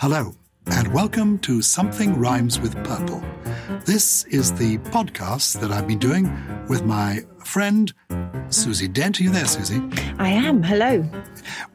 Hello, and welcome to Something Rhymes with Purple. This is the podcast that I've been doing with my friend Susie Dent. Are you there, Susie? I am. Hello.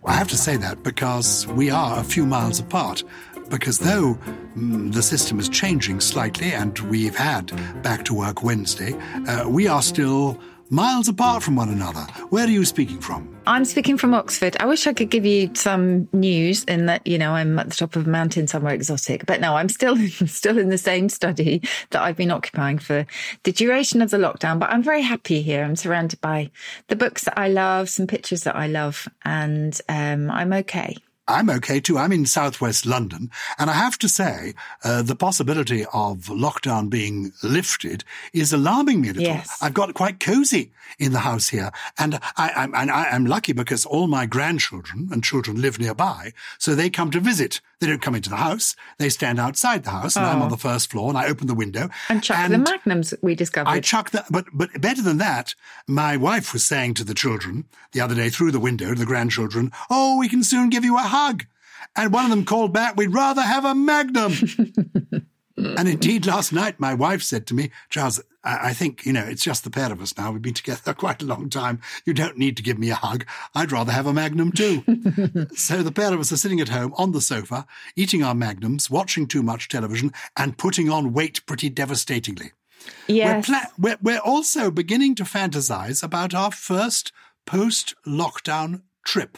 I have to say that because we are a few miles apart. Because though mm, the system is changing slightly and we've had back to work Wednesday, uh, we are still miles apart from one another. Where are you speaking from? I'm speaking from Oxford. I wish I could give you some news in that, you know, I'm at the top of a mountain somewhere exotic, but no, I'm still, still in the same study that I've been occupying for the duration of the lockdown, but I'm very happy here. I'm surrounded by the books that I love, some pictures that I love, and um, I'm okay. I'm okay too. I'm in southwest London, and I have to say, uh, the possibility of lockdown being lifted is alarming me a little. Yes. I've got quite cozy in the house here, and I, I'm, and I, I'm lucky because all my grandchildren and children live nearby, so they come to visit. They don't come into the house; they stand outside the house, and I'm on the first floor, and I open the window And chuck the magnums we discovered. I chuck that, but but better than that, my wife was saying to the children the other day through the window to the grandchildren, "Oh, we can soon give you a hug," and one of them called back, "We'd rather have a Magnum." and indeed, last night my wife said to me, "Charles, I, I think you know it's just the pair of us now. We've been together quite a long time. You don't need to give me a hug. I'd rather have a Magnum too." so the pair of us are sitting at home on the sofa, eating our Magnums, watching too much television, and putting on weight pretty devastatingly. yes. We're, pla- we're, we're also beginning to fantasize about our first post lockdown trip.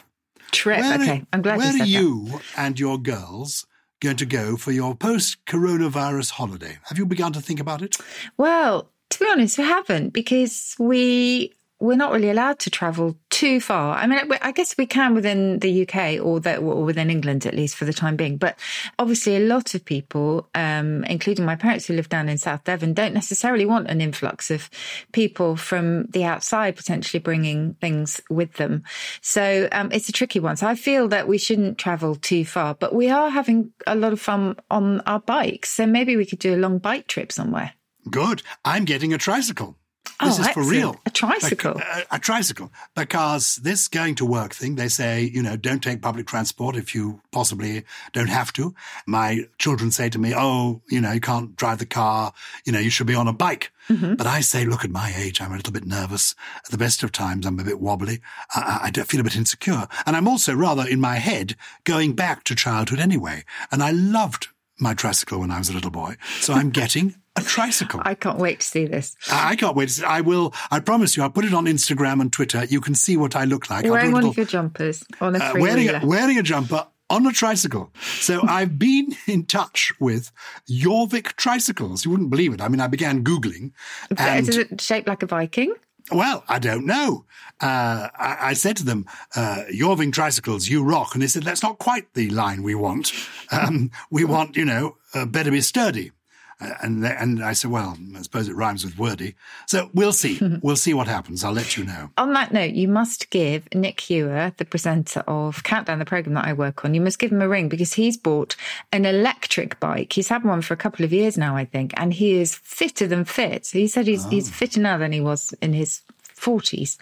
Trip. Where okay. are, I'm glad where you said are that. you and your girls going to go for your post coronavirus holiday? Have you begun to think about it? Well, to be honest, we haven't because we we're not really allowed to travel too far. I mean, I guess we can within the UK or, the, or within England at least for the time being. But obviously, a lot of people, um, including my parents who live down in South Devon, don't necessarily want an influx of people from the outside potentially bringing things with them. So um, it's a tricky one. So I feel that we shouldn't travel too far, but we are having a lot of fun on our bikes. So maybe we could do a long bike trip somewhere. Good. I'm getting a tricycle. This Oh, is for real. A tricycle? Like, a, a tricycle. Because this going to work thing, they say, you know, don't take public transport if you possibly don't have to. My children say to me, oh, you know, you can't drive the car. You know, you should be on a bike. Mm-hmm. But I say, look, at my age, I'm a little bit nervous. At the best of times, I'm a bit wobbly. I, I, I feel a bit insecure. And I'm also rather in my head going back to childhood anyway. And I loved my tricycle when I was a little boy. So I'm getting a tricycle. I can't wait to see this. I can't wait. to see- I will. I promise you. I'll put it on Instagram and Twitter. You can see what I look like. Wearing a one little- of your jumpers on a uh, wearing a, wearing a jumper on a tricycle. So I've been in touch with Jorvik tricycles. You wouldn't believe it. I mean, I began googling, and Is it shaped like a Viking? well, I don't know. Uh, I, I said to them, uh, Jorvik tricycles, you rock. And they said, that's not quite the line we want. Um, we want, you know, uh, better be sturdy. And, they, and I said, well, I suppose it rhymes with wordy. So we'll see. we'll see what happens. I'll let you know. On that note, you must give Nick Hewer, the presenter of Countdown, the program that I work on, you must give him a ring because he's bought an electric bike. He's had one for a couple of years now, I think, and he is fitter than fit. He said he's, he's ah. fitter now than he was in his 40s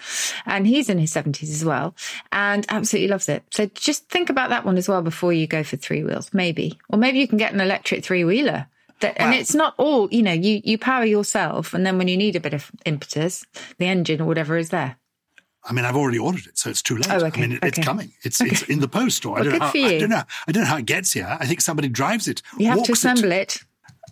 and he's in his 70s as well and absolutely loves it. So just think about that one as well before you go for three wheels, maybe. Or maybe you can get an electric three wheeler. That, and it's not all, you know, you, you power yourself and then when you need a bit of impetus, the engine or whatever is there. I mean, I've already ordered it, so it's too late. Oh, okay, I mean, it, it's coming. It's it's in the post, or I don't know. How, I don't know. I don't know how it gets here. I think somebody drives it. You have to walks assemble it.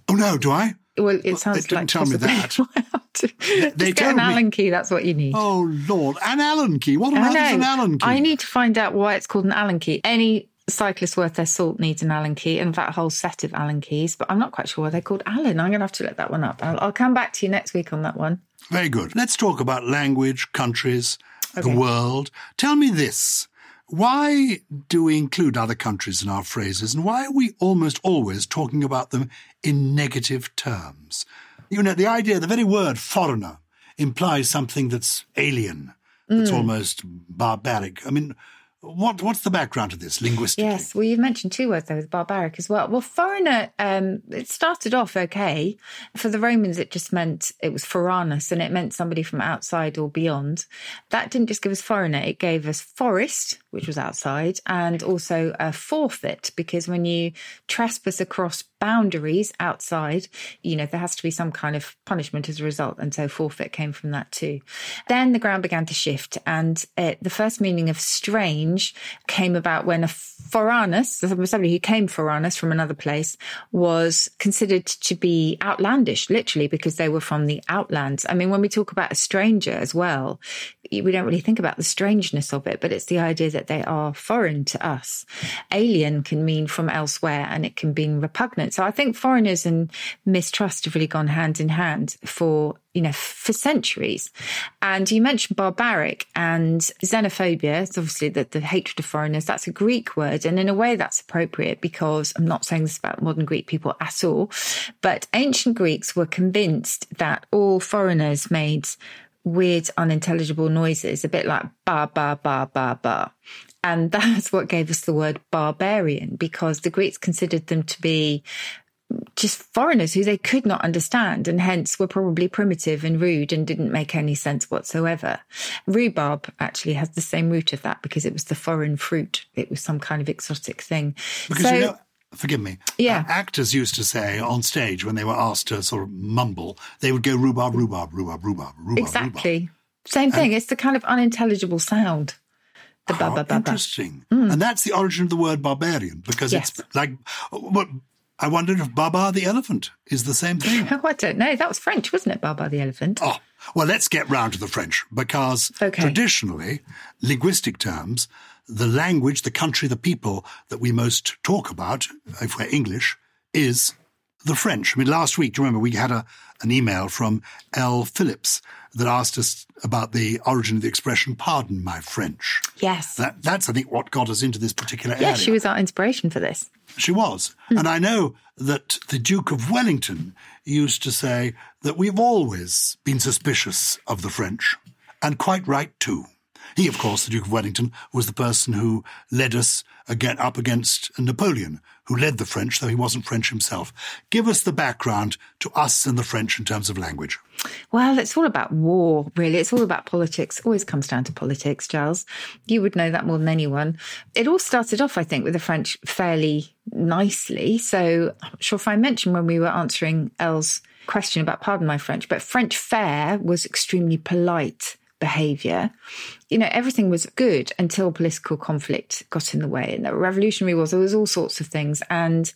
Oh no, do I? Well, it sounds didn't like tell me that. Just they get an me. Allen key. That's what you need. Oh Lord, an Allen key. What on earth is an. Allen key? I need to find out why it's called an Allen key. Any cyclist worth their salt needs an Allen key, and that whole set of Allen keys. But I'm not quite sure why they're called Allen. I'm going to have to look that one up. I'll, I'll come back to you next week on that one. Very good. Let's talk about language, countries, Okay. the world. Tell me this. Why do we include other countries in our phrases and why are we almost always talking about them in negative terms? You know, the idea, the very word foreigner implies something that's alien, that's Mm. almost barbaric. I mean, what, what's the background to this linguistically? Yes, well, you've mentioned two words there with barbaric as well. Well, foreigner, um, it started off okay. For the Romans, it just meant it was foranus and it meant somebody from outside or beyond. That didn't just give us foreigner, it gave us forest, which was outside, and also a forfeit, because when you trespass across boundaries outside, you know, there has to be some kind of punishment as a result. And so forfeit came from that too. Then the ground began to shift, and the first meaning of strange came about when a foranus, somebody who came foranus from another place, was considered to be outlandish, literally, because they were from the outlands. I mean, when we talk about a stranger as well, we don't really think about the strangeness of it, but it's the idea that they are foreign to us. Alien can mean from elsewhere and it can mean repugnant. So I think foreigners and mistrust have really gone hand in hand for you know, for centuries. And you mentioned barbaric and xenophobia. It's obviously the, the hatred of foreigners. That's a Greek word. And in a way, that's appropriate because I'm not saying this about modern Greek people at all, but ancient Greeks were convinced that all foreigners made weird, unintelligible noises, a bit like ba, ba, ba, ba, ba. And that's what gave us the word barbarian because the Greeks considered them to be just foreigners who they could not understand and hence were probably primitive and rude and didn't make any sense whatsoever. Rhubarb actually has the same root of that because it was the foreign fruit. It was some kind of exotic thing. Because so, you know, forgive me. Yeah. uh, actors used to say on stage when they were asked to sort of mumble, they would go rhubarb, rhubarb, rhubarb, rhubarb, rhubarb. exactly. Same thing. it's the kind of unintelligible sound. The ba ba ba interesting. And that's the origin of the word barbarian because Yes. it's like, what, I wondered if Baba the elephant is the same thing. Oh, I don't know. That was French, wasn't it? Baba the elephant. Oh, well, let's get round to the French because Okay. traditionally, linguistic terms, the language, the country, the people that we most talk about, if we're English, is the French. I mean, last week, do you remember we had a, an email from L. Phillips that asked us about the origin of the expression, pardon my French. Yes. That, that's, I think, what got us into this particular area. yes, she was our inspiration for this. She was. Hmm. And I know that the Duke of Wellington used to say that we've always been suspicious of the French, and quite right too. He, of course, the Duke of Wellington, was the person who led us again up against Napoleon, who led the French, though he wasn't French himself. Give us the background to us and the French in terms of language. Well, it's all about war, really. It's all about politics. Always comes down to politics, Giles. You would know that more than anyone. It all started off, I think, with the French fairly nicely. So I'm sure if I mentioned when we were answering Elle's question about pardon my French, but French fare was extremely polite behavior. You know, everything was good until political conflict got in the way. And the revolutionary wars, there was all sorts of things. And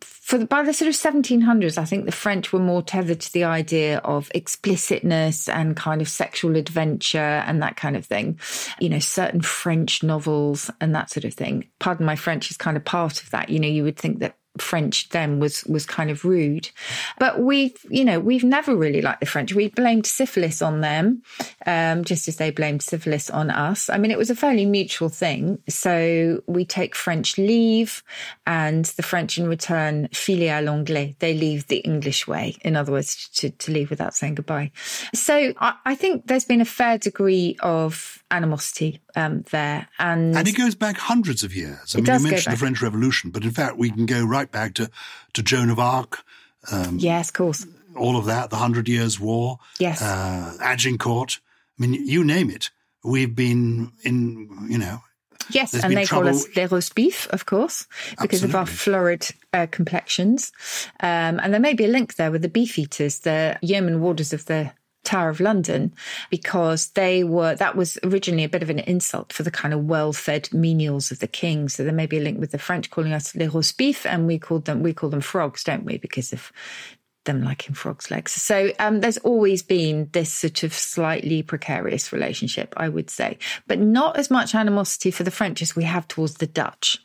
for the, by the sort of 1700s, I think the French were more tethered to the idea of explicitness and kind of sexual adventure and that kind of thing. You know, certain French novels and that sort of thing. Pardon my French is kind of part of that. You know, you would think that French then was was kind of rude, but we've you know we've never really liked the French. We blamed syphilis on them, um, just as they blamed syphilis on us. I mean, it was a fairly mutual thing. So we take French leave, and the French in return filer à l'anglaise. They leave the English way. In other words, to, to leave without saying goodbye. So I, I think there's been a fair degree of animosity um, there, and And it goes back hundreds of years. I mean, you mentioned the. French Revolution, but in fact, we can go right back to, to Joan of Arc, yes, of course, all of that, the Hundred Years' War, yes. uh, Agincourt. I mean, you name it. We've been in, you know, Yes, There's and they call us les roast beef, of course, because of our florid uh, complexions. Um, and there may be a link there with the beef eaters, the yeoman warders of the Tower of London because they were, that was originally a bit of an insult for the kind of well fed menials of the king. So there may be a link with the French calling us les roast and we called them, we call them frogs, don't we? Because of them liking frogs' legs. So um, there's always been this sort of slightly precarious relationship, I would say, but not as much animosity for the French as we have towards the Dutch.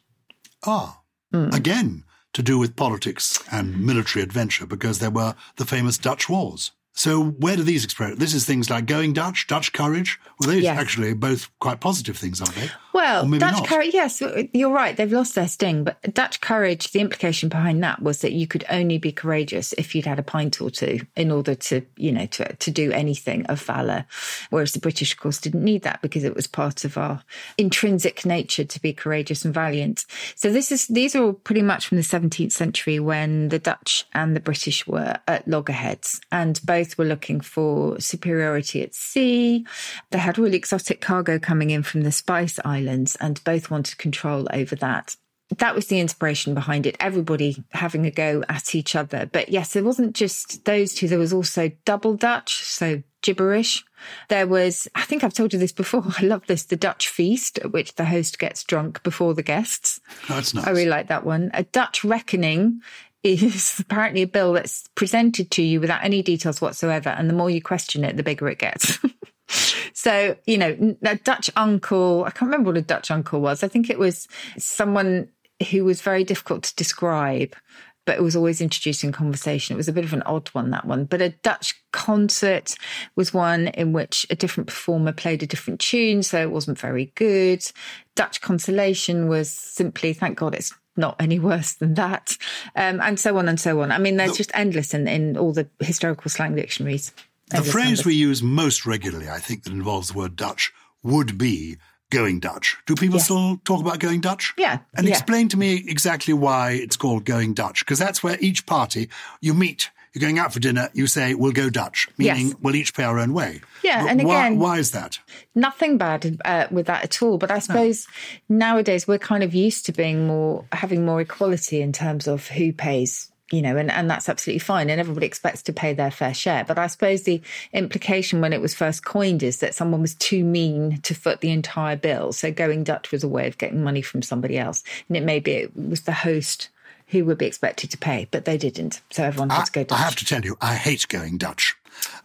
Ah, mm. again, to do with politics and military adventure, because there were the famous Dutch wars. So where do these express? This is things like going Dutch, Dutch courage. Well, these yes. actually both quite positive things, aren't they? Well, Dutch not. courage, yes, you're right. They've lost their sting, but Dutch courage, the implication behind that was that you could only be courageous if you'd had a pint or two in order to, you know, to, to do anything of valor. Whereas the British, of course, didn't need that because it was part of our intrinsic nature to be courageous and valiant. So this is, these are all pretty much from the 17th century when the Dutch and the British were at loggerheads and both were looking for superiority at sea. They had really exotic cargo coming in from the Spice Islands and both wanted control over that. That was the inspiration behind it. Everybody having a go at each other. But yes, it wasn't just those two. There was also double Dutch, so gibberish. There was, I think I've told you this before. I love this, the Dutch feast at which the host gets drunk before the guests. Oh, that's nice. I really like that one. A Dutch reckoning is apparently a bill that's presented to you without any details whatsoever. And the more you question it, the bigger it gets. so, you know, a Dutch uncle, I can't remember what a Dutch uncle was. I think it was someone who was very difficult to describe, but it was always introduced in conversation. It was a bit of an odd one, that one. But a Dutch concert was one in which a different performer played a different tune, so it wasn't very good. Dutch consolation was simply, thank God it's not any worse than that, um, and so on and so on. I mean, there's just endless in, in all the historical slang dictionaries. The phrase we use most regularly, I think, that involves the word Dutch would be going Dutch. Do people yes. still talk about going Dutch? Yeah. And yeah. explain to me exactly why it's called going Dutch, because that's where each party you meet. You're going out for dinner. You say we'll go Dutch, meaning yes. we'll each pay our own way. Yeah, but and again, why, why is that? Nothing bad uh, with that at all. But I suppose no. nowadays we're kind of used to being more having more equality in terms of who pays you know, and, and that's absolutely fine. And everybody expects to pay their fair share. But I suppose the implication when it was first coined is that someone was too mean to foot the entire bill. So going Dutch was a way of getting money from somebody else. And it may be it was the host who would be expected to pay, but they didn't. So everyone had I, to go Dutch. I have to tell you, I hate going Dutch.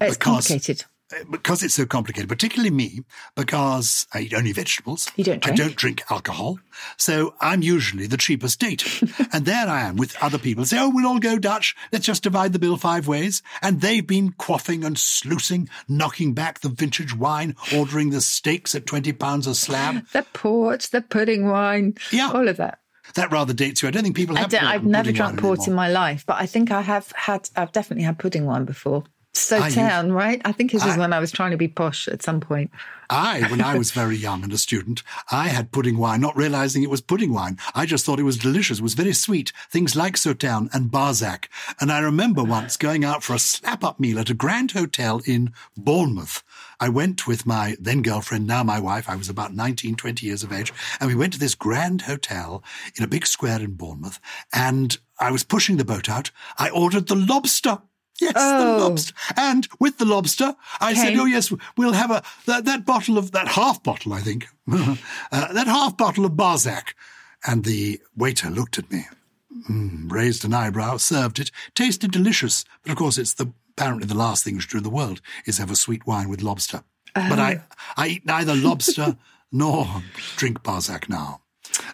It's complicated uh, because it's so complicated, particularly me, because I eat only vegetables. You don't drink? I don't drink alcohol. So I'm usually the cheapest date. and there I am with other people say, oh, we'll all go Dutch. Let's just divide the bill five ways. And they've been quaffing and sluicing, knocking back the vintage wine, ordering the steaks at 20 pounds a slab. the port, the pudding wine. Yeah. All of that that rather dates you. I don't think people have. I have never drunk port in my life, but I think I have had. I've definitely had pudding wine before. Sauternes, right? I think this was when I was trying to be posh at some point. I, when I was very young and a student, I had pudding wine, not realizing it was pudding wine. I just thought it was delicious. It was very sweet. Things like Sauternes and Barsac. And I remember once going out for a slap-up meal at a grand hotel in Bournemouth. I went with my then girlfriend, now my wife. I was about 19, 20 years of age. And we went to this grand hotel in a big square in Bournemouth. And I was pushing the boat out. I ordered the lobster. Yes, oh. the lobster. And with the lobster, I okay. said, oh, yes, we'll have a, that, that bottle of, that half bottle, I think, uh, that half bottle of Barsac. And the waiter looked at me, mm, raised an eyebrow, served it, tasted delicious. But of course, it's the, apparently the last thing you should do in the world is have a sweet wine with lobster. But I, oh. I eat neither lobster nor drink Barsac now.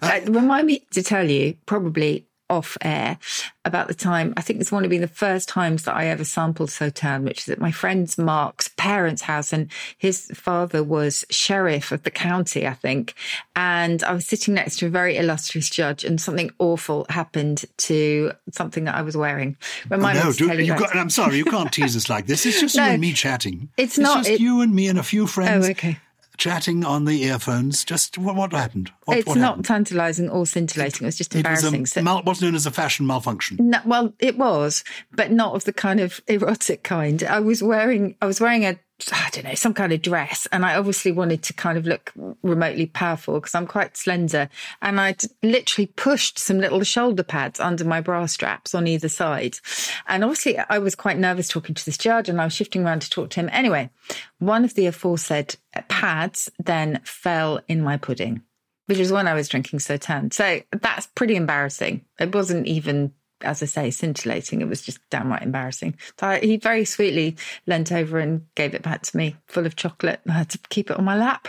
Uh, uh, remind me to tell you, probably off air about the time. I think it's one of been the first times that I ever sampled Sauternes, which is at my friend's Mark's parents' house. And his father was sheriff of the county, I think. And I was sitting next to a very illustrious judge, and something awful happened to something that I was wearing. Remind oh, no, do, you got, I'm sorry, you can't tease us like this. It's just no, you and me chatting. It's, it's not. just it, you and me and a few friends. Oh, okay chatting on the earphones. Just what, what happened? What, it's what not tantalising or scintillating. It was just embarrassing. It was mal- what's known as a fashion malfunction. No, well, it was, but not of the kind of erotic kind. I was wearing I was wearing a I don't know, some kind of dress. And I obviously wanted to kind of look remotely powerful because I'm quite slender. And I literally pushed some little shoulder pads under my bra straps on either side. And obviously, I was quite nervous talking to this judge and I was shifting around to talk to him. Anyway, one of the aforesaid pads then fell in my pudding, which was when I was drinking Sauternes. So that's pretty embarrassing. It wasn't even as I say, scintillating. It was just downright embarrassing. So he very sweetly leant over and gave it back to me, full of chocolate. I had to keep it on my lap.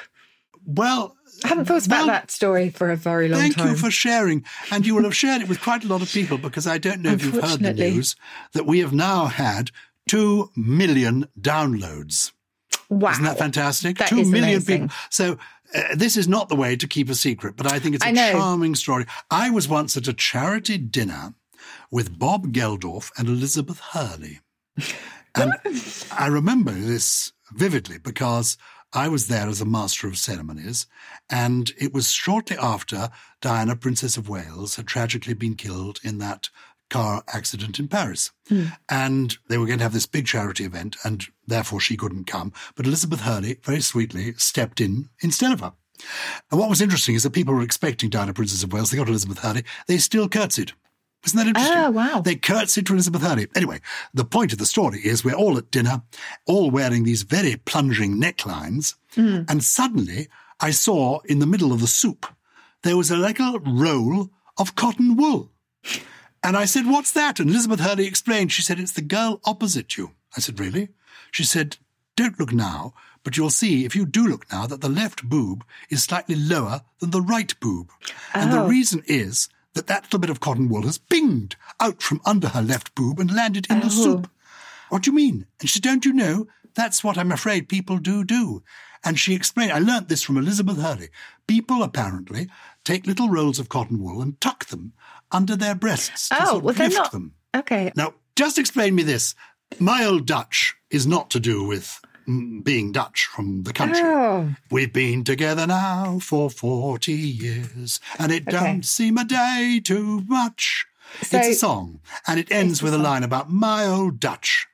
Well, I haven't thought about well, that story for a very long thank time. Thank you for sharing. And you will have shared it with quite a lot of people because I don't know if you've heard the news that we have now had 2 million downloads. wow. Isn't that fantastic? That Two is million amazing. people. So uh, this is not the way to keep a secret, but I think it's I a charming story. I was once at a charity dinner with Bob Geldof and Elizabeth Hurley. And I remember this vividly because I was there as a master of ceremonies, and it was shortly after Diana, Princess of Wales, had tragically been killed in that car accident in Paris. Hmm. And they were going to have this big charity event, and therefore she couldn't come. But Elizabeth Hurley very sweetly stepped in instead of her. And what was interesting is that people were expecting Diana, Princess of Wales. They got Elizabeth Hurley. They still curtsied. Isn't that interesting? Oh, wow. They curtsied to Elizabeth Hurley. Anyway, the point of the story is we're all at dinner, all wearing these very plunging necklines. Hmm. And suddenly I saw in the middle of the soup, there was a little roll of cotton wool. And I said, What's that? And Elizabeth Hurley explained. She said, It's the girl opposite you. I said, Really? She said, Don't look now, but you'll see if you do look now that the left boob is slightly lower than the right boob. And the Oh. reason is that that little bit of cotton wool has binged out from under her left boob and landed in the Oh. soup. What do you mean? And she said, Don't you know? That's what I'm afraid people do do. And she explained, I learnt this from Elizabeth Hurley. People apparently take little rolls of cotton wool and tuck them under their breasts to Oh, sort well, they're lift not- them. Okay. Now, just explain me this. My old Dutch is not to do with being Dutch from the country. Oh. We've been together now for 40 years, and it Okay. don't seem a day too much. So- it's a song, and it ends with a song. line about my old Dutch.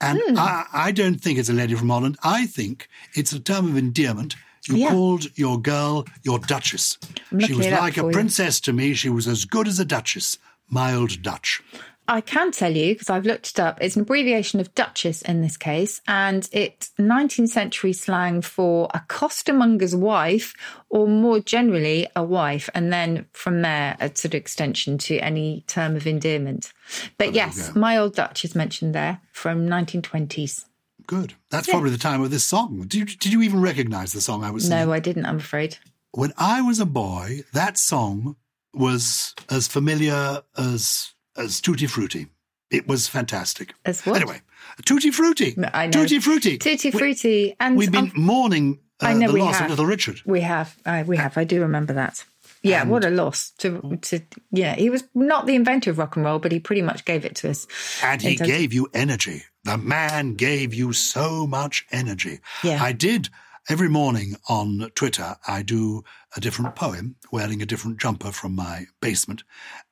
And Hmm. I, I don't think it's a lady from Holland. I think it's a term of endearment. You Yeah. called your girl your Duchess. She was like a for you. princess to me. She was as good as a Duchess. My old Dutch. I can tell you because I've looked it up. It's an abbreviation of Duchess in this case, and it's 19th century slang for a costermonger's wife, or more generally, a wife. And then from there, a sort of extension to any term of endearment. But yes, my old Dutch is mentioned there from 1920s. Good. That's probably the time of this song. Did you, did you even recognize the song I was singing? No, I didn't. I'm afraid. When I was a boy, that song was as familiar as as Tutti Frutti. It was fantastic. As what? Anyway, Tutti Frutti. I know. Tutti Frutti. Tutti We- frutti, and We've been um, mourning uh, I know the loss have. of Little Richard. We have, uh, we have. I do remember that. Yeah, what a loss to to. Yeah, he was not the inventor of rock and roll, but he pretty much gave it to us. And he gave you energy. The man gave you so much energy. Yeah. I did every morning on Twitter, I do a different poem wearing a different jumper from my basement.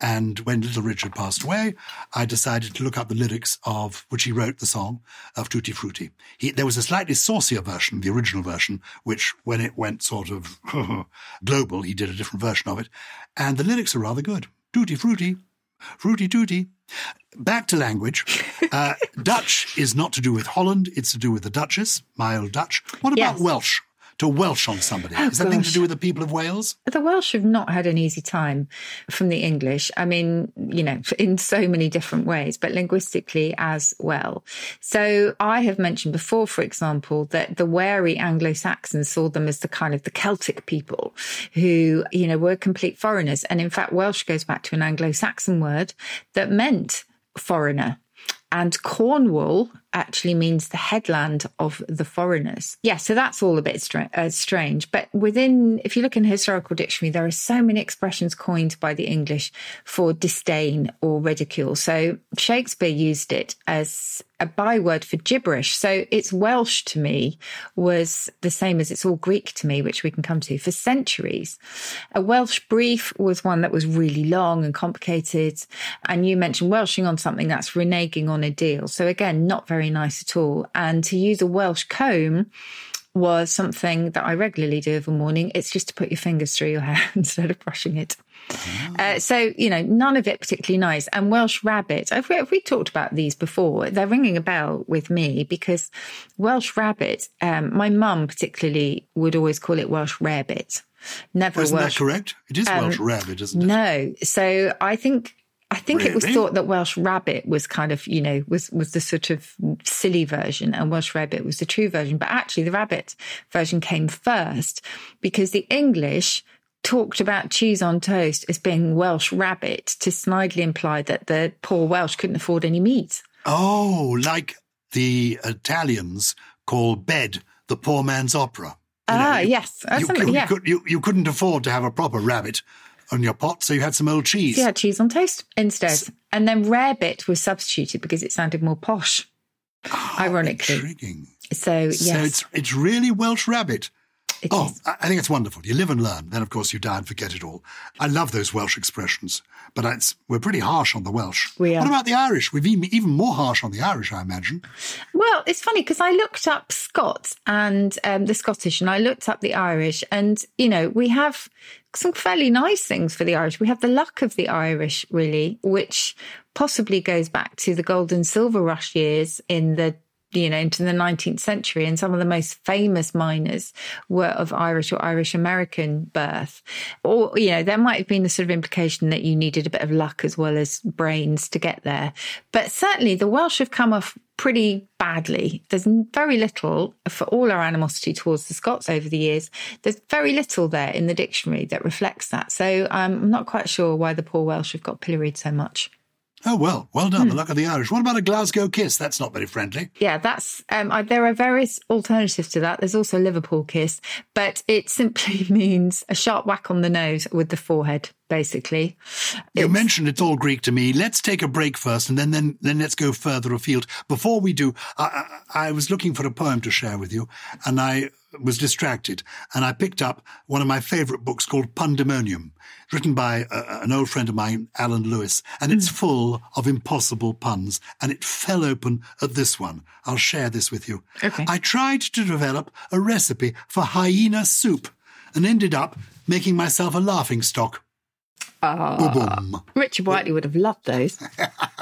And when Little Richard passed away, I decided to look up the lyrics of which he wrote the song of Tutti Frutti. He, there was a slightly saucier version, the original version, which when it went sort of global, he did a different version of it. And the lyrics are rather good. Tutti Frutti, Fruity Tooty. Back to language. Uh, Dutch is not to do with Holland, it's to do with the Duchess, my old Dutch. What about Yes. Welsh? To Welsh on somebody. Oh, is that anything to do with the people of Wales? The Welsh have not had an easy time from the English. I mean, you know, in so many different ways, but linguistically as well. So I have mentioned before, for example, that the wary Anglo Saxons saw them as the kind of the Celtic people who, you know, were complete foreigners. And in fact, Welsh goes back to an Anglo Saxon word that meant foreigner. And Cornwall actually means the headland of the foreigners. Yeah, so that's all a bit stra- uh, strange. But within, if you look in historical dictionary, there are so many expressions coined by the English for disdain or ridicule. So Shakespeare used it as a byword for gibberish. So it's Welsh to me was the same as it's all Greek to me, which we can come to for centuries. A Welsh brief was one that was really long and complicated. And you mentioned Welshing on something that's reneging on a deal. So again, not very nice at all. And to use a Welsh comb, was something that I regularly do of a morning. It's just to put your fingers through your hair instead of brushing it. Oh. Uh, so, you know, none of it particularly nice. And Welsh rabbit, have we, have we, talked about these before? They're ringing a bell with me because Welsh rabbit, um, my mum particularly would always call it Welsh rarebit. Never well, isn't Welsh. that correct? It is um, Welsh rabbit, isn't it? No. So I think I think really? it was thought that Welsh rabbit was kind of, you know, was was the sort of silly version and Welsh rabbit was the true version. But actually the rabbit version came first because the English talked about cheese on toast as being Welsh rabbit to snidely imply that the poor Welsh couldn't afford any meat. Oh, like the Italians call bed the poor man's opera. You ah, know, yes. You, you, yeah. You, you couldn't afford to have a proper rabbit on your pot, so you had some old cheese. Yeah, cheese on toast instead. and then rarebit was substituted because it sounded more posh. Oh, ironically. Intriguing. So, yes. So it's, it's really Welsh rabbit. It oh, is. I think it's wonderful. You live and learn. Then, of course, you die and forget it all. I love those Welsh expressions, but we're pretty harsh on the Welsh. We are. What about the Irish? We've even, even more harsh on the Irish, I imagine. Well, it's funny because I looked up Scots and um, the Scottish, and I looked up the Irish, and you know we have some fairly nice things for the Irish. We have the luck of the Irish, really, which possibly goes back to the gold and silver rush years in the you know, into the 19th century. And some of the most famous miners were of Irish or Irish American birth. Or, you know, there might have been the sort of implication that you needed a bit of luck as well as brains to get there. But certainly the Welsh have come off pretty badly. There's very little for all our animosity towards the Scots over the years. There's very little there in the dictionary that reflects that. So um, I'm not quite sure why the poor Welsh have got pilloried so much. Oh well, well done. Hmm. The luck of the Irish. What about a Glasgow kiss? That's not very friendly. Yeah, that's. Um, I, there are various alternatives to that. There's also Liverpool kiss, but it simply means a sharp whack on the nose with the forehead. Basically, you it's, mentioned it's all Greek to me. Let's take a break first, and then then then let's go further afield. Before we do, I, I, I was looking for a poem to share with you, and I was distracted, and I picked up one of my favourite books called Pundemonium written by uh, an old friend of mine, Alan Lewis, and it's mm. full of impossible puns, and it fell open at this one. I'll share this with you. Okay. I tried to develop a recipe for hyena soup and ended up making myself a laughing stock. Uh, Richard Whiteley would have loved those.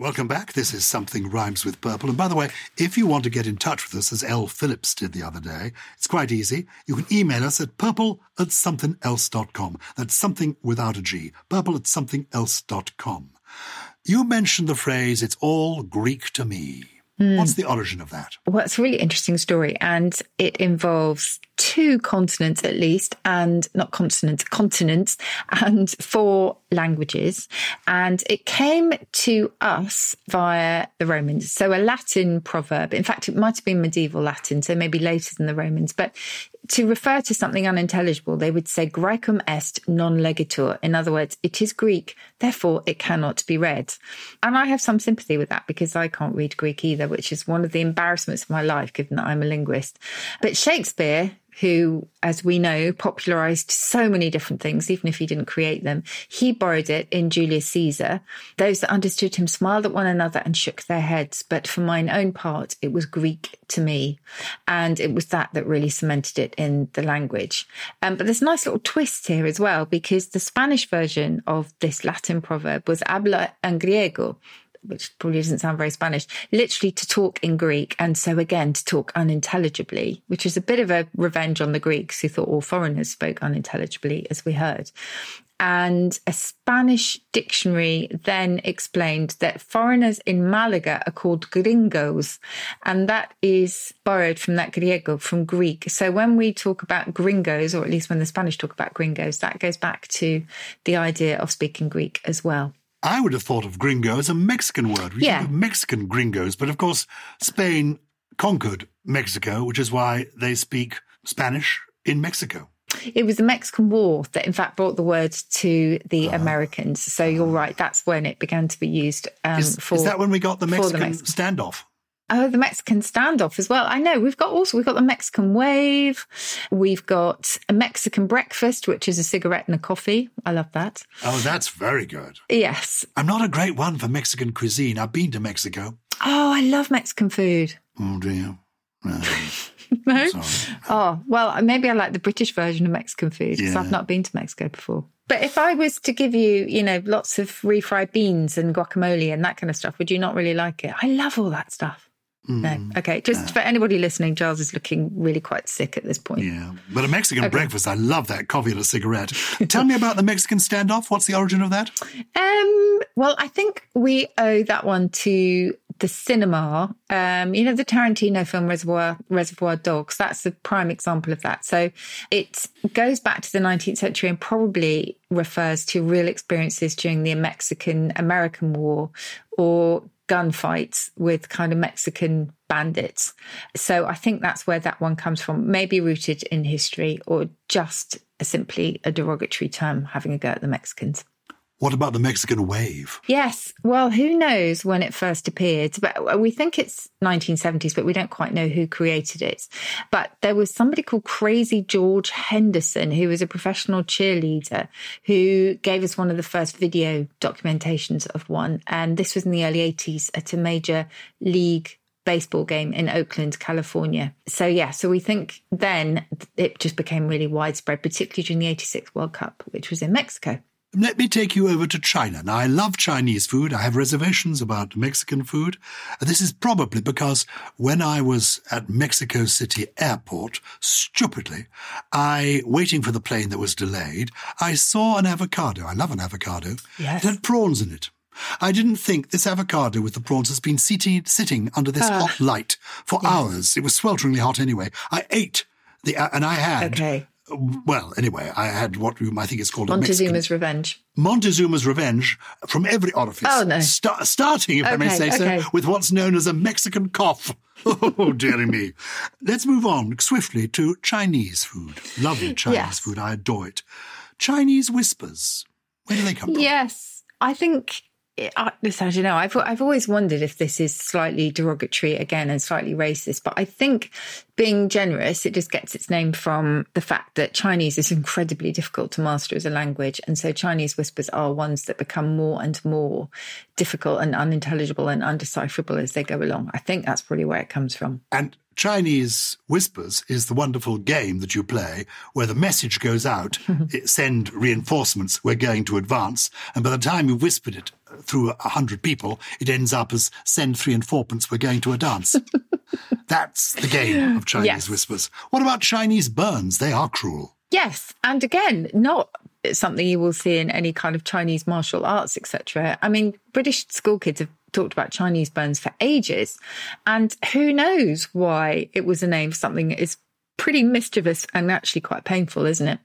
Welcome back. This is Something Rhymes with Purple. And by the way, if you want to get in touch with us, as L. Phillips did the other day, it's quite easy. You can email us at purple at somethinelse.com. That's something without a G. Purple at somethinelse.com. You mentioned the phrase, it's all Greek to me. Mm. What's the origin of that? Well, it's a really interesting story, and it involves two continents at least, and not continents, continents, and four languages. And it came to us via the Romans. So a Latin proverb, in fact, it might have been medieval Latin, so maybe later than the Romans, but to refer to something unintelligible, they would say Graecum est non legitur. In other words, it is Greek, therefore it cannot be read. And I have some sympathy with that because I can't read Greek either, which is one of the embarrassments of my life, given that I'm a linguist. But Shakespeare, who, as we know, popularized so many different things, even if he didn't create them. He borrowed it in Julius Caesar. Those that understood him smiled at one another and shook their heads. But for mine own part, it was Greek to me. And it was that that really cemented it in the language. Um, but there's a nice little twist here as well, because the Spanish version of this Latin proverb was habla en griego, which probably doesn't sound very Spanish, literally to talk in Greek. And so again, to talk unintelligibly, which is a bit of a revenge on the Greeks who thought all foreigners spoke unintelligibly, as we heard. And a Spanish dictionary then explained that foreigners in Malaga are called gringos. And that is borrowed from that griego, from Greek. So when we talk about gringos, or at least when the Spanish talk about gringos, that goes back to the idea of speaking Greek as well. I would have thought of gringo as a Mexican word. We Yeah. Mexican gringos, but of course, Spain conquered Mexico, which is why they speak Spanish in Mexico. It was the Mexican War that, in fact, brought the word to the Americans. So you're right. That's when it began to be used um, Is, for. is that when we got the for Mexican, standoff? Oh, the Mexican standoff as well. I know we've got also we've got the Mexican wave. We've got a Mexican breakfast, which is a cigarette and a coffee. I love that. Oh, that's very good. Yes. I'm not a great one for Mexican cuisine. I've been to Mexico. Oh, I love Mexican food. Oh, dear. No. sorry. Oh, well, maybe I like the British version of Mexican food because Yeah. I've not been to Mexico before. But if I was to give you, you know, lots of refried beans and guacamole and that kind of stuff, would you not really like it? I love all that stuff. Mm. No. Okay. Just for anybody listening, Giles is looking really quite sick at this point. Yeah, but a Mexican breakfast, I love that coffee and a cigarette. Tell me about the Mexican standoff. What's the origin of that? Um, well, I think we owe that one to the cinema. Um, you know, the Tarantino film Reservoir Reservoir Dogs. That's the prime example of that. So it goes back to the 19th century and probably refers to real experiences during the Mexican American War or gunfights with kind of Mexican bandits. So I think that's where that one comes from, maybe rooted in history or just simply a derogatory term having a go at the Mexicans. What about the Mexican wave? Yes. Well, who knows when it first appeared? But we think it's 1970s, but we don't quite know who created it. But there was somebody called Crazy George Henderson, who was a professional cheerleader, who gave us one of the first video documentations of one. And this was in the early 80s at a major league baseball game in Oakland, California. So yeah, so we think then it just became really widespread, particularly during the 86 World Cup, which was in Mexico. Let me take you over to China. Now, I love Chinese food. I have reservations about Mexican food. This is probably because when I was at Mexico City Airport, stupidly, I, waiting for the plane that was delayed, I saw an avocado. I love an avocado. Yes. It had prawns in it. I didn't think this avocado with the prawns has been seated, sitting under this ah. hot light for hours. It was swelteringly hot anyway. I ate the, uh, and I had, Okay. Mm-hmm. well, anyway, I had what I think is called a Mexican Montezuma's Revenge. Montezuma's revenge from every orifice. Oh, no. Sta- starting, if I may say okay. so, with what's known as a Mexican cough. Oh, dearie me. Let's move on swiftly to Chinese food. Lovely Chinese Yes. food. I adore it. Chinese whispers. Where do they come from? Yes, I think. I, don't know. I've I've always wondered if this is slightly derogatory again and slightly racist, but I think being generous, it just gets its name from the fact that Chinese is incredibly difficult to master as a language, and so Chinese whispers are ones that become more and more difficult and unintelligible and undecipherable as they go along. I think that's probably where it comes from. And Chinese whispers is the wonderful game that you play where the message goes out, send reinforcements, we're going to advance. And by the time you've whispered it through a hundred people, it ends up as send three and fourpence, we're going to a dance. That's the game of Chinese Yes. whispers. What about Chinese burns? They are cruel. Yes, and again, not something you will see in any kind of Chinese martial arts, etc. I mean, British school kids have talked about Chinese burns for ages, and who knows why it was a name for something that is pretty mischievous and actually quite painful, isn't it?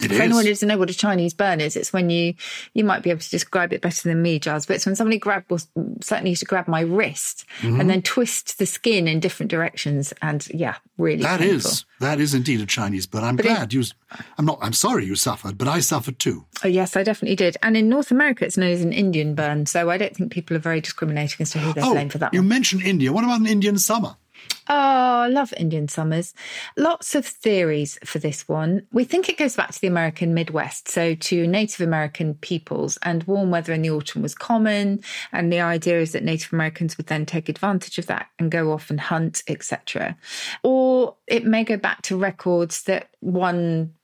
It For anyone who is. doesn't know what a Chinese burn is, it's when you you might be able to describe it better than me, Giles, but it's when somebody grabbed well, certainly used to grab my wrist Mm-hmm. and then twist the skin in different directions, and yeah, really That painful. is, that is indeed a Chinese burn. I'm But it- glad you, I'm not, I'm sorry you suffered, but I suffered too. Oh, yes, I definitely did. And in North America, it's known as an Indian burn. So I don't think people are very discriminating as to who they Oh, blame for that you one. mentioned India. What about an Indian summer? Oh, I love Indian summers. Lots of theories for this one. We think it goes back to the American Midwest, so to Native American peoples, and warm weather in the autumn was common. And the idea is that Native Americans would then take advantage of that and go off and hunt, etc. Or it may go back to records that one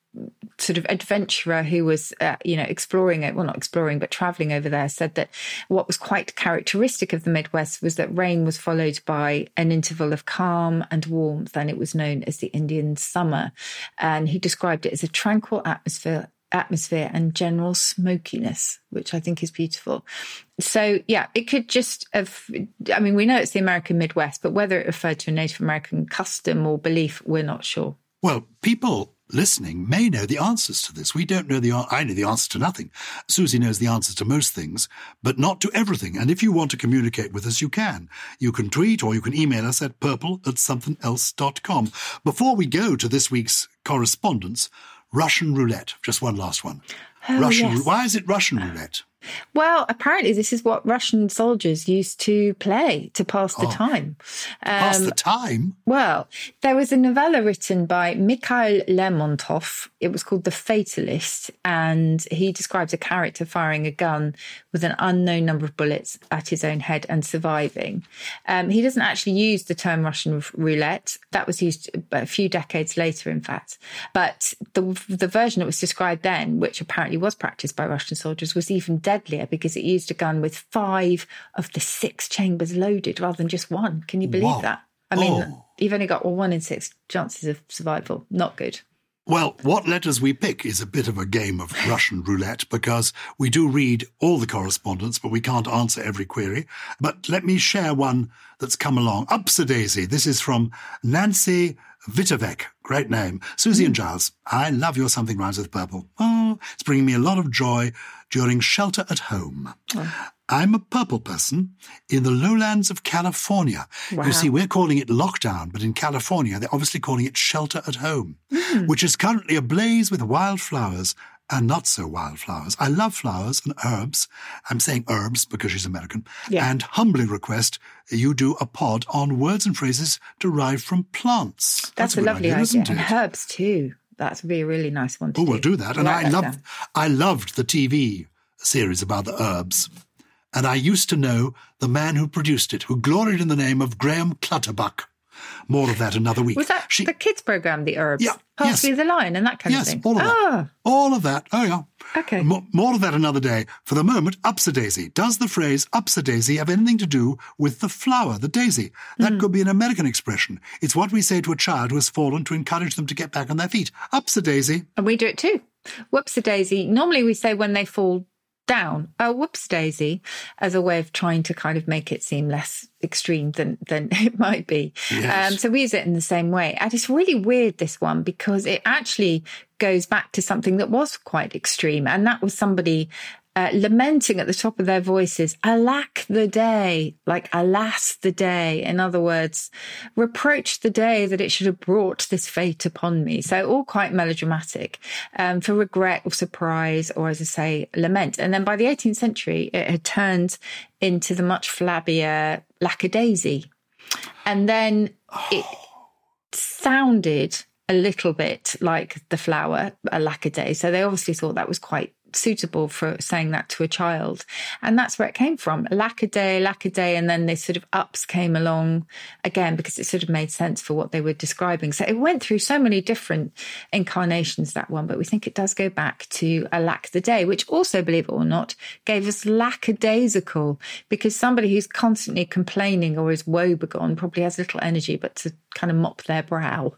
sort of adventurer who was, uh, you know, exploring it, well, not exploring, but traveling over there, said that what was quite characteristic of the Midwest was that rain was followed by an interval of calm and warmth, and it was known as the Indian summer. And he described it as a tranquil atmosphere atmosphere and general smokiness, which I think is beautiful. So, yeah, it could just have, I mean, we know it's the American Midwest, but whether it referred to a Native American custom or belief, we're not sure. Well, people listening may know the answers to this. We don't know the I know the answer to nothing. Susie knows the answers to most things, but not to everything. And if you want to communicate with us, you can. You can tweet or you can email us at purple at somethinelse.com. Before we go to this week's correspondence, Russian roulette. Just one last one. Oh, Russian. yes. Why is it Russian roulette? Well, apparently, this is what Russian soldiers used to play to pass the time. Pass Um, the time. Well, there was a novella written by Mikhail Lermontov. It was called The Fatalist, and he describes a character firing a gun with an unknown number of bullets at his own head and surviving. Um, he doesn't actually use the term Russian roulette. That was used a few decades later, in fact. But the the version that was described then, which apparently was practiced by Russian soldiers, was even deadlier because it used a gun with five of the six chambers loaded rather than just one. Can you believe that? I mean, Oh. you've only got well, one in six chances of survival. Not good. Well, what letters we pick is a bit of a game of Russian roulette because we do read all the correspondence, but we can't answer every query. But let me share one that's come along. Upsa Daisy. This is from Nancy Vitavec. Great name. Susie and hmm. Gyles. I love your Something Rhymes with Purple. Oh, it's bringing me a lot of joy during shelter at home. Oh. I'm a purple person in the lowlands of California. You see, we're calling it lockdown, but in California, they're obviously calling it shelter at home, hmm. which is currently ablaze with wildflowers and not so wildflowers. I love flowers and herbs. I'm saying herbs because she's American. Yeah. And humbly request you do a pod on words and phrases derived from plants. That's, a a lovely idea. isn't And herbs too. That's be a really nice one to Oh, do. we'll do that. And Write I loved. I loved the TV series about the herbs. And I used to know the man who produced it, who gloried in the name of Graham Clutterbuck. More of that another week. Was that She- the kids program, the herbs? Yeah, Parsley yes. the lion and that kind yes, of thing. all of that. Ah, All of that. Oh, yeah. Okay. Mo- more of that another day. For the moment, upsa daisy. Does the phrase upsa daisy have anything to do with the flower, the daisy? That Hmm. could be an American expression. It's what we say to a child who has fallen to encourage them to get back on their feet. Upsa daisy. and we do it too. Whoops a daisy. Normally we say when they fall down, oh whoops daisy, as a way of trying to kind of make it seem less extreme than than it might be. Yes. Um, so we use it in the same way. And it's really weird this one because it actually goes back to something that was quite extreme, and that was somebody. Uh, lamenting at the top of their voices, alack the day, like alas the day. In other words, reproach the day that it should have brought this fate upon me. So all quite melodramatic, um, for regret or surprise, or as I say, lament. And then by the 18th century, it had turned into the much flabbier lackadaisy. And then it sounded a little bit like the flower, a lackaday. So they obviously thought that was quite suitable for saying that to a child. And that's where it came from. Lackaday, lackaday. And then this sort of ups came along again because it sort of made sense for what they were describing. So it went through so many different incarnations, that one, but we think it does go back to a lack the day, which also, believe it or not, gave us lackadaisical because somebody who's constantly complaining or is woebegone probably has little energy, but to kind of mop their brow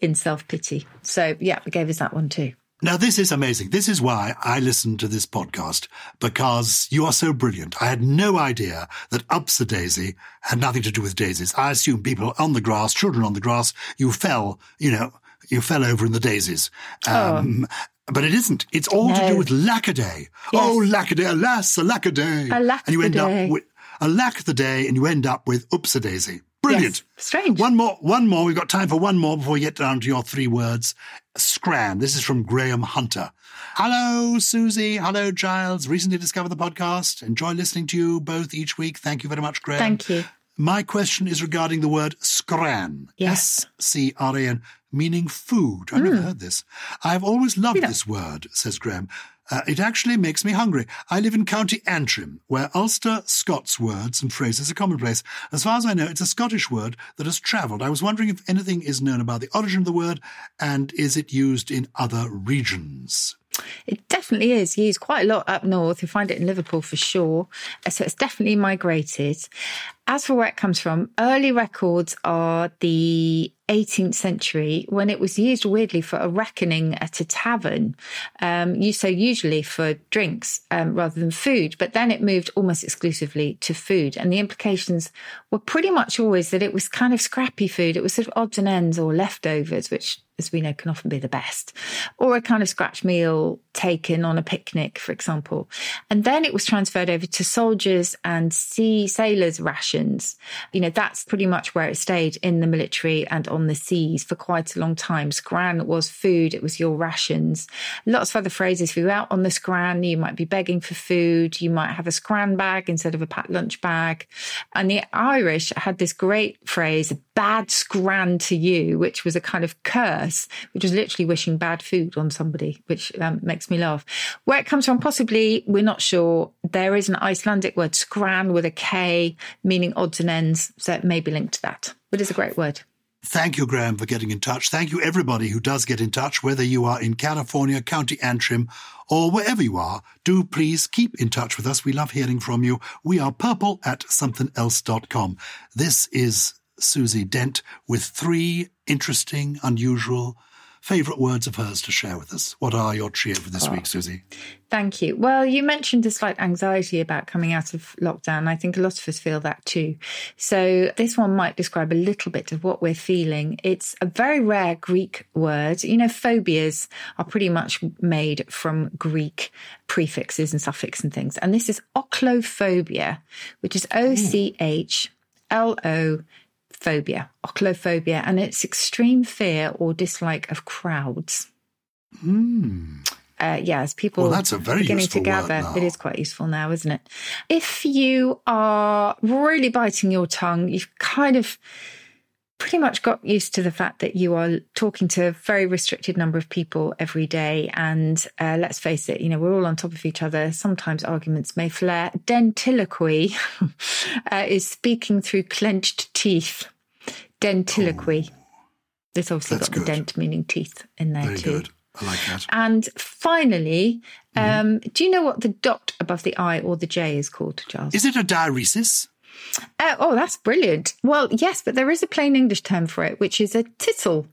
in self pity. So yeah, it gave us that one too. Now, this is amazing. This is why I listen to this podcast, because you are so brilliant. I had no idea that Upsa Daisy had nothing to do with daisies. I assume people on the grass, children on the grass, you fell, you know, you fell over in the daisies. Um, But it isn't. It's all to do Oh. With lackaday. Oh, lackaday, alas, a lackaday. Alack and you end up with a lack of the day, and you end up with Upsa Daisy. Brilliant. Yes. Strange. One more, one more. We've got time for one more before we get down to your three words. Scran. This is from Graham Hunter. Hello, Susie. Hello, Gyles. Recently discovered the podcast. Enjoy listening to you both each week. Thank you very much, Graham. Thank you. My question is regarding the word scran. Yes. S-C-R-A-N, meaning food. I've never hmm. heard this. I've always loved this word, says Graham. Uh, it actually makes me hungry. I live in County Antrim, where Ulster Scots words and phrases are commonplace. As far as I know, it's a Scottish word that has travelled. I was wondering if anything is known about the origin of the word and is it used in other regions? It definitely is used quite a lot up north. You find it in Liverpool for sure. So it's definitely migrated. As for where it comes from, early records are the 18th century when it was used weirdly for a reckoning at a tavern. Um, you so usually for drinks um, rather than food, but then it moved almost exclusively to food. And the implications were pretty much always that it was kind of scrappy food. It was sort of odds and ends or leftovers, which as we know, can often be the best, or a kind of scratch meal taken on a picnic, for example. And then it was transferred over to soldiers and sea sailors' rations. You know, that's pretty much where it stayed in the military and on the seas for quite a long time. Scran was food, it was your rations. Lots of other phrases. If you're out on the scran, you might be begging for food, you might have a scran bag instead of a packed lunch bag. And the Irish had this great phrase, bad scran to you, which was a kind of curse, which was literally wishing bad food on somebody, which um, makes me laugh. Where it comes from, possibly, we're not sure. There is an Icelandic word, skran, with a K, meaning odds and ends. So it may be linked to that, but it's a great word. Thank you, Graham, for getting in touch. Thank you, everybody who does get in touch, whether you are in California, County Antrim, or wherever you are. Do please keep in touch with us. We love hearing from you. We are purple at somethinelse.com. This is Susie Dent with three interesting, unusual, favourite words of hers to share with us. What are your trio for this oh, week, Susie? Thank you. Well, you mentioned a slight anxiety about coming out of lockdown. I think a lot of us feel that too. So this one might describe a little bit of what we're feeling. It's a very rare Greek word. You know, phobias are pretty much made from Greek prefixes and suffixes and things. And this is ochlophobia, which is O C H L O phobia, ochlophobia, and it's extreme fear or dislike of crowds. Mm. Uh, yeah, as people well, that's a very beginning to gather, it is quite useful now, isn't it? If you are really biting your tongue, you've kind of pretty much got used to the fact that you are talking to a very restricted number of people every day. And uh, let's face it, you know, we're all on top of each other. Sometimes arguments may flare. Dentiloquy uh, is speaking through clenched teeth. Dentiloquy. Oh, There's obviously got good. the dent meaning teeth in there very too. Good. I like that. And finally, mm-hmm. um, do you know what the dot above the I or the J is called, Charles? Is it a diaeresis? Uh, oh, that's brilliant. Well, yes, but there is a plain English term for it, which is a tittle.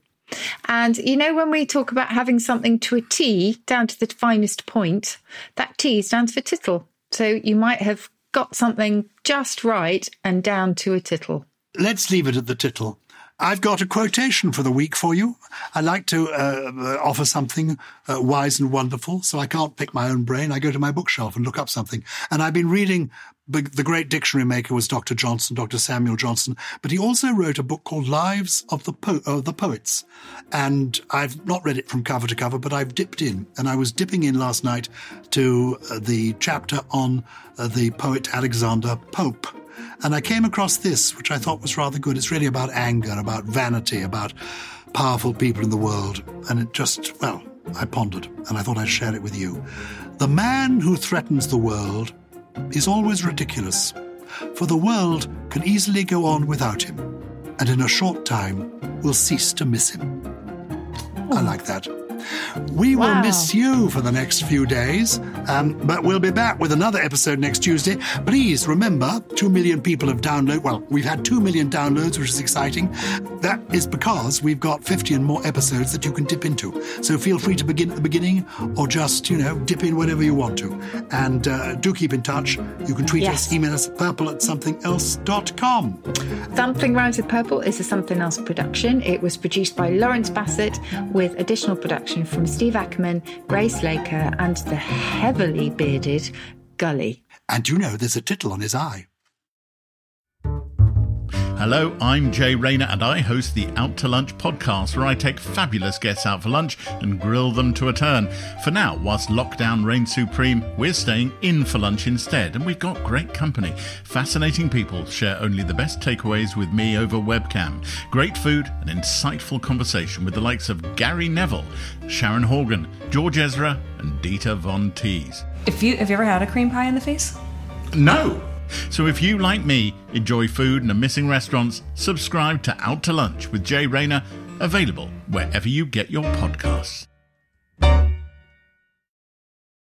And you know, when we talk about having something to a T down to the finest point, that T stands for tittle. So you might have got something just right and down to a tittle. Let's leave it at the tittle. I've got a quotation for the week for you. I like to uh, uh, offer something uh, wise and wonderful, so I can't pick my own brain. I go to my bookshelf and look up something. And I've been reading the great dictionary maker was Dr. Johnson, Dr. Samuel Johnson, but he also wrote a book called Lives of the, po- of the Poets. And I've not read it from cover to cover, but I've dipped in. And I was dipping in last night to uh, the chapter on uh, the poet Alexander Pope. And I came across this, which I thought was rather good. It's really about anger, about vanity, about powerful people in the world. And it just, well, I pondered and I thought I'd share it with you. The man who threatens the world is always ridiculous, for the world can easily go on without him, and in a short time will cease to miss him. I like that. We wow. will miss you for the next few days, um, but we'll be back with another episode next Tuesday. Please remember, 2 million people have downloaded. Well, we've had 2 million downloads, which is exciting. That is because we've got 50 and more episodes that you can dip into. So feel free to begin at the beginning or just, you know, dip in whenever you want to. And uh, do keep in touch. You can tweet yes. us, email us at purple at somethinelse.com. Something Rhymes with Purple is a Somethin' Else production. It was produced by Lawrence Bassett with additional production from Steve Ackerman, Grace Laker, and the heavily bearded Gully. And you know there's a tittle on his eye. Hello, I'm Jay Rayner, and I host the Out to Lunch podcast, where I take fabulous guests out for lunch and grill them to a turn. For now, whilst lockdown reigns supreme, we're staying in for lunch instead, and we've got great company. Fascinating people share only the best takeaways with me over webcam. Great food and insightful conversation with the likes of Gary Neville, Sharon Horgan, George Ezra, and Dita Von Teese. If you have you ever had a cream pie in the face? No! So if you, like me, enjoy food and are missing restaurants, subscribe to Out to Lunch with Jay Rayner, available wherever you get your podcasts.